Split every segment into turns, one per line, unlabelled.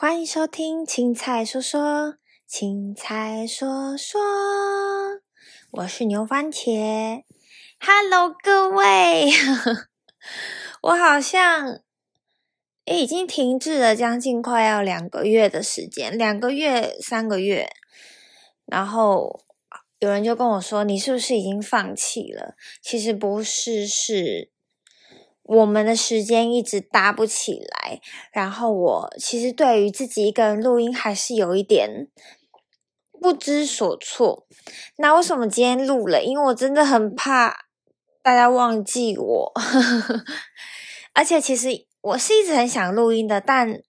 欢迎收听青菜说说，青菜说说，我是牛番茄。Hello，各位，我好像诶已经停滞了将近快要两个月的时间，两个月、三个月，然后有人就跟我说：“你是不是已经放弃了？”其实不是，是。我们的时间一直搭不起来，然后我其实对于自己一个人录音还是有一点不知所措。那为什么今天录了？因为我真的很怕大家忘记我，而且其实我是一直很想录音的，但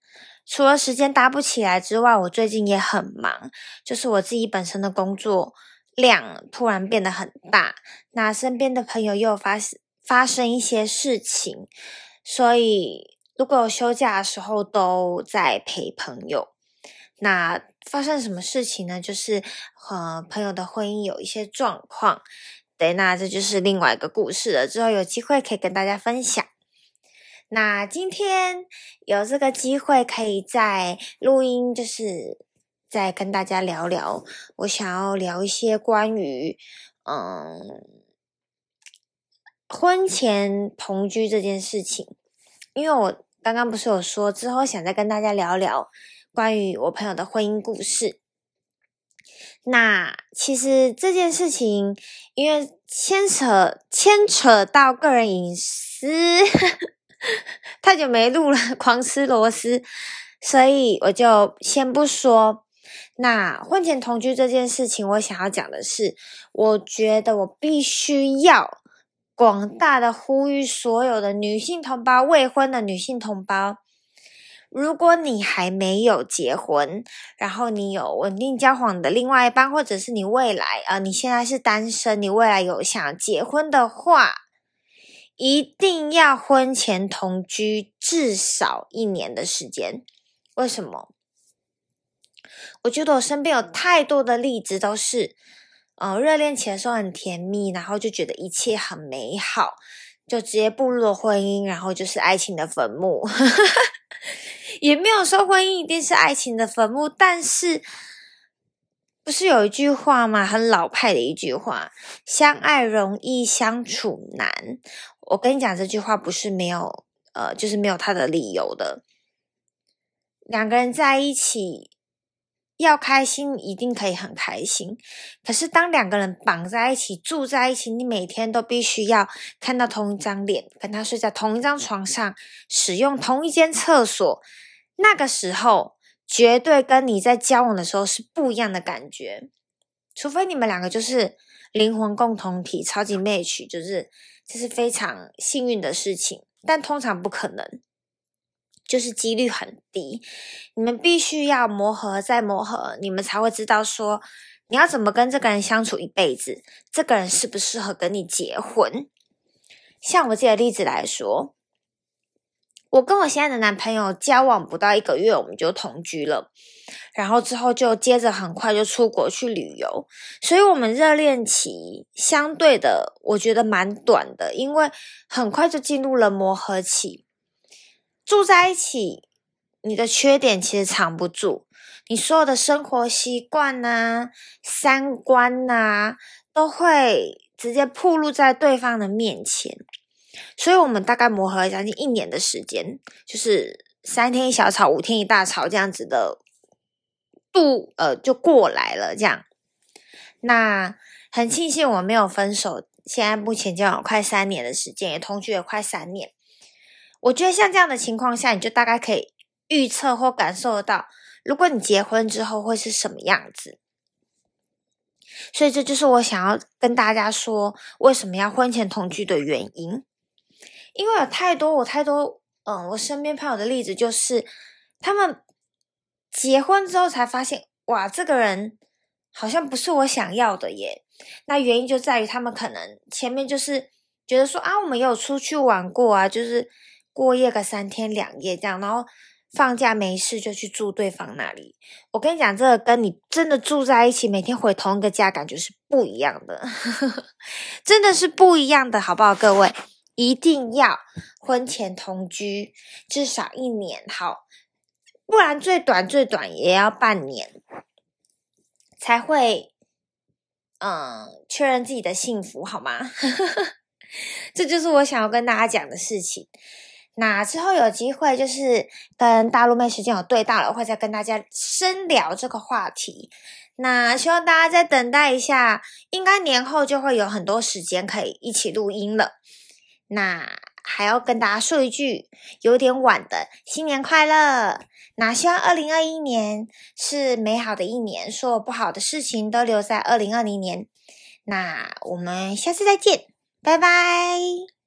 除了时间搭不起来之外，我最近也很忙，就是我自己本身的工作量突然变得很大，那身边的朋友又发现。发生一些事情，所以如果有休假的时候都在陪朋友。那发生什么事情呢？就是和朋友的婚姻有一些状况。对，那这就是另外一个故事了。之后有机会可以跟大家分享。那今天有这个机会，可以在录音，就是再跟大家聊聊。我想要聊一些关于，嗯。婚前同居这件事情，因为我刚刚不是有说之后想再跟大家聊聊关于我朋友的婚姻故事。那其实这件事情，因为牵扯牵扯到个人隐私，太久没录了，狂吃螺丝，所以我就先不说。那婚前同居这件事情，我想要讲的是，我觉得我必须要。广大的呼吁所有的女性同胞，未婚的女性同胞，如果你还没有结婚，然后你有稳定交往的另外一半，或者是你未来啊，你现在是单身，你未来有想结婚的话，一定要婚前同居至少一年的时间。为什么？我觉得我身边有太多的例子都是。嗯，热恋期的时候很甜蜜，然后就觉得一切很美好，就直接步入了婚姻，然后就是爱情的坟墓。也没有说婚姻一定是爱情的坟墓，但是不是有一句话吗？很老派的一句话：“相爱容易相处难。”我跟你讲，这句话不是没有，呃，就是没有他的理由的。两个人在一起。要开心，一定可以很开心。可是，当两个人绑在一起住在一起，你每天都必须要看到同一张脸，跟他睡在同一张床上，使用同一间厕所，那个时候绝对跟你在交往的时候是不一样的感觉。除非你们两个就是灵魂共同体，超级 match，就是这是非常幸运的事情，但通常不可能。就是几率很低，你们必须要磨合再磨合，你们才会知道说你要怎么跟这个人相处一辈子，这个人适不适合跟你结婚。像我自己的例子来说，我跟我现在的男朋友交往不到一个月，我们就同居了，然后之后就接着很快就出国去旅游，所以我们热恋期相对的我觉得蛮短的，因为很快就进入了磨合期。住在一起，你的缺点其实藏不住，你所有的生活习惯呐、三观呐，都会直接暴露在对方的面前。所以，我们大概磨合了将近一年的时间，就是三天一小吵，五天一大吵这样子的度，呃，就过来了。这样，那很庆幸我没有分手，现在目前交往快三年的时间，也同居了快三年。我觉得像这样的情况下，你就大概可以预测或感受得到，如果你结婚之后会是什么样子。所以这就是我想要跟大家说，为什么要婚前同居的原因。因为有太多我太多，嗯，我身边朋友的例子就是，他们结婚之后才发现，哇，这个人好像不是我想要的耶。那原因就在于他们可能前面就是觉得说啊，我们有出去玩过啊，就是。过夜个三天两夜这样，然后放假没事就去住对方那里。我跟你讲，这个跟你真的住在一起，每天回同一个家，感觉是不一样的，真的是不一样的，好不好？各位一定要婚前同居至少一年，好，不然最短最短也要半年才会，嗯，确认自己的幸福，好吗？这就是我想要跟大家讲的事情。那之后有机会，就是跟大陆妹时间有对到了，会再跟大家深聊这个话题。那希望大家再等待一下，应该年后就会有很多时间可以一起录音了。那还要跟大家说一句，有点晚的新年快乐。那希望二零二一年是美好的一年，所有不好的事情都留在二零二零年。那我们下次再见，拜拜。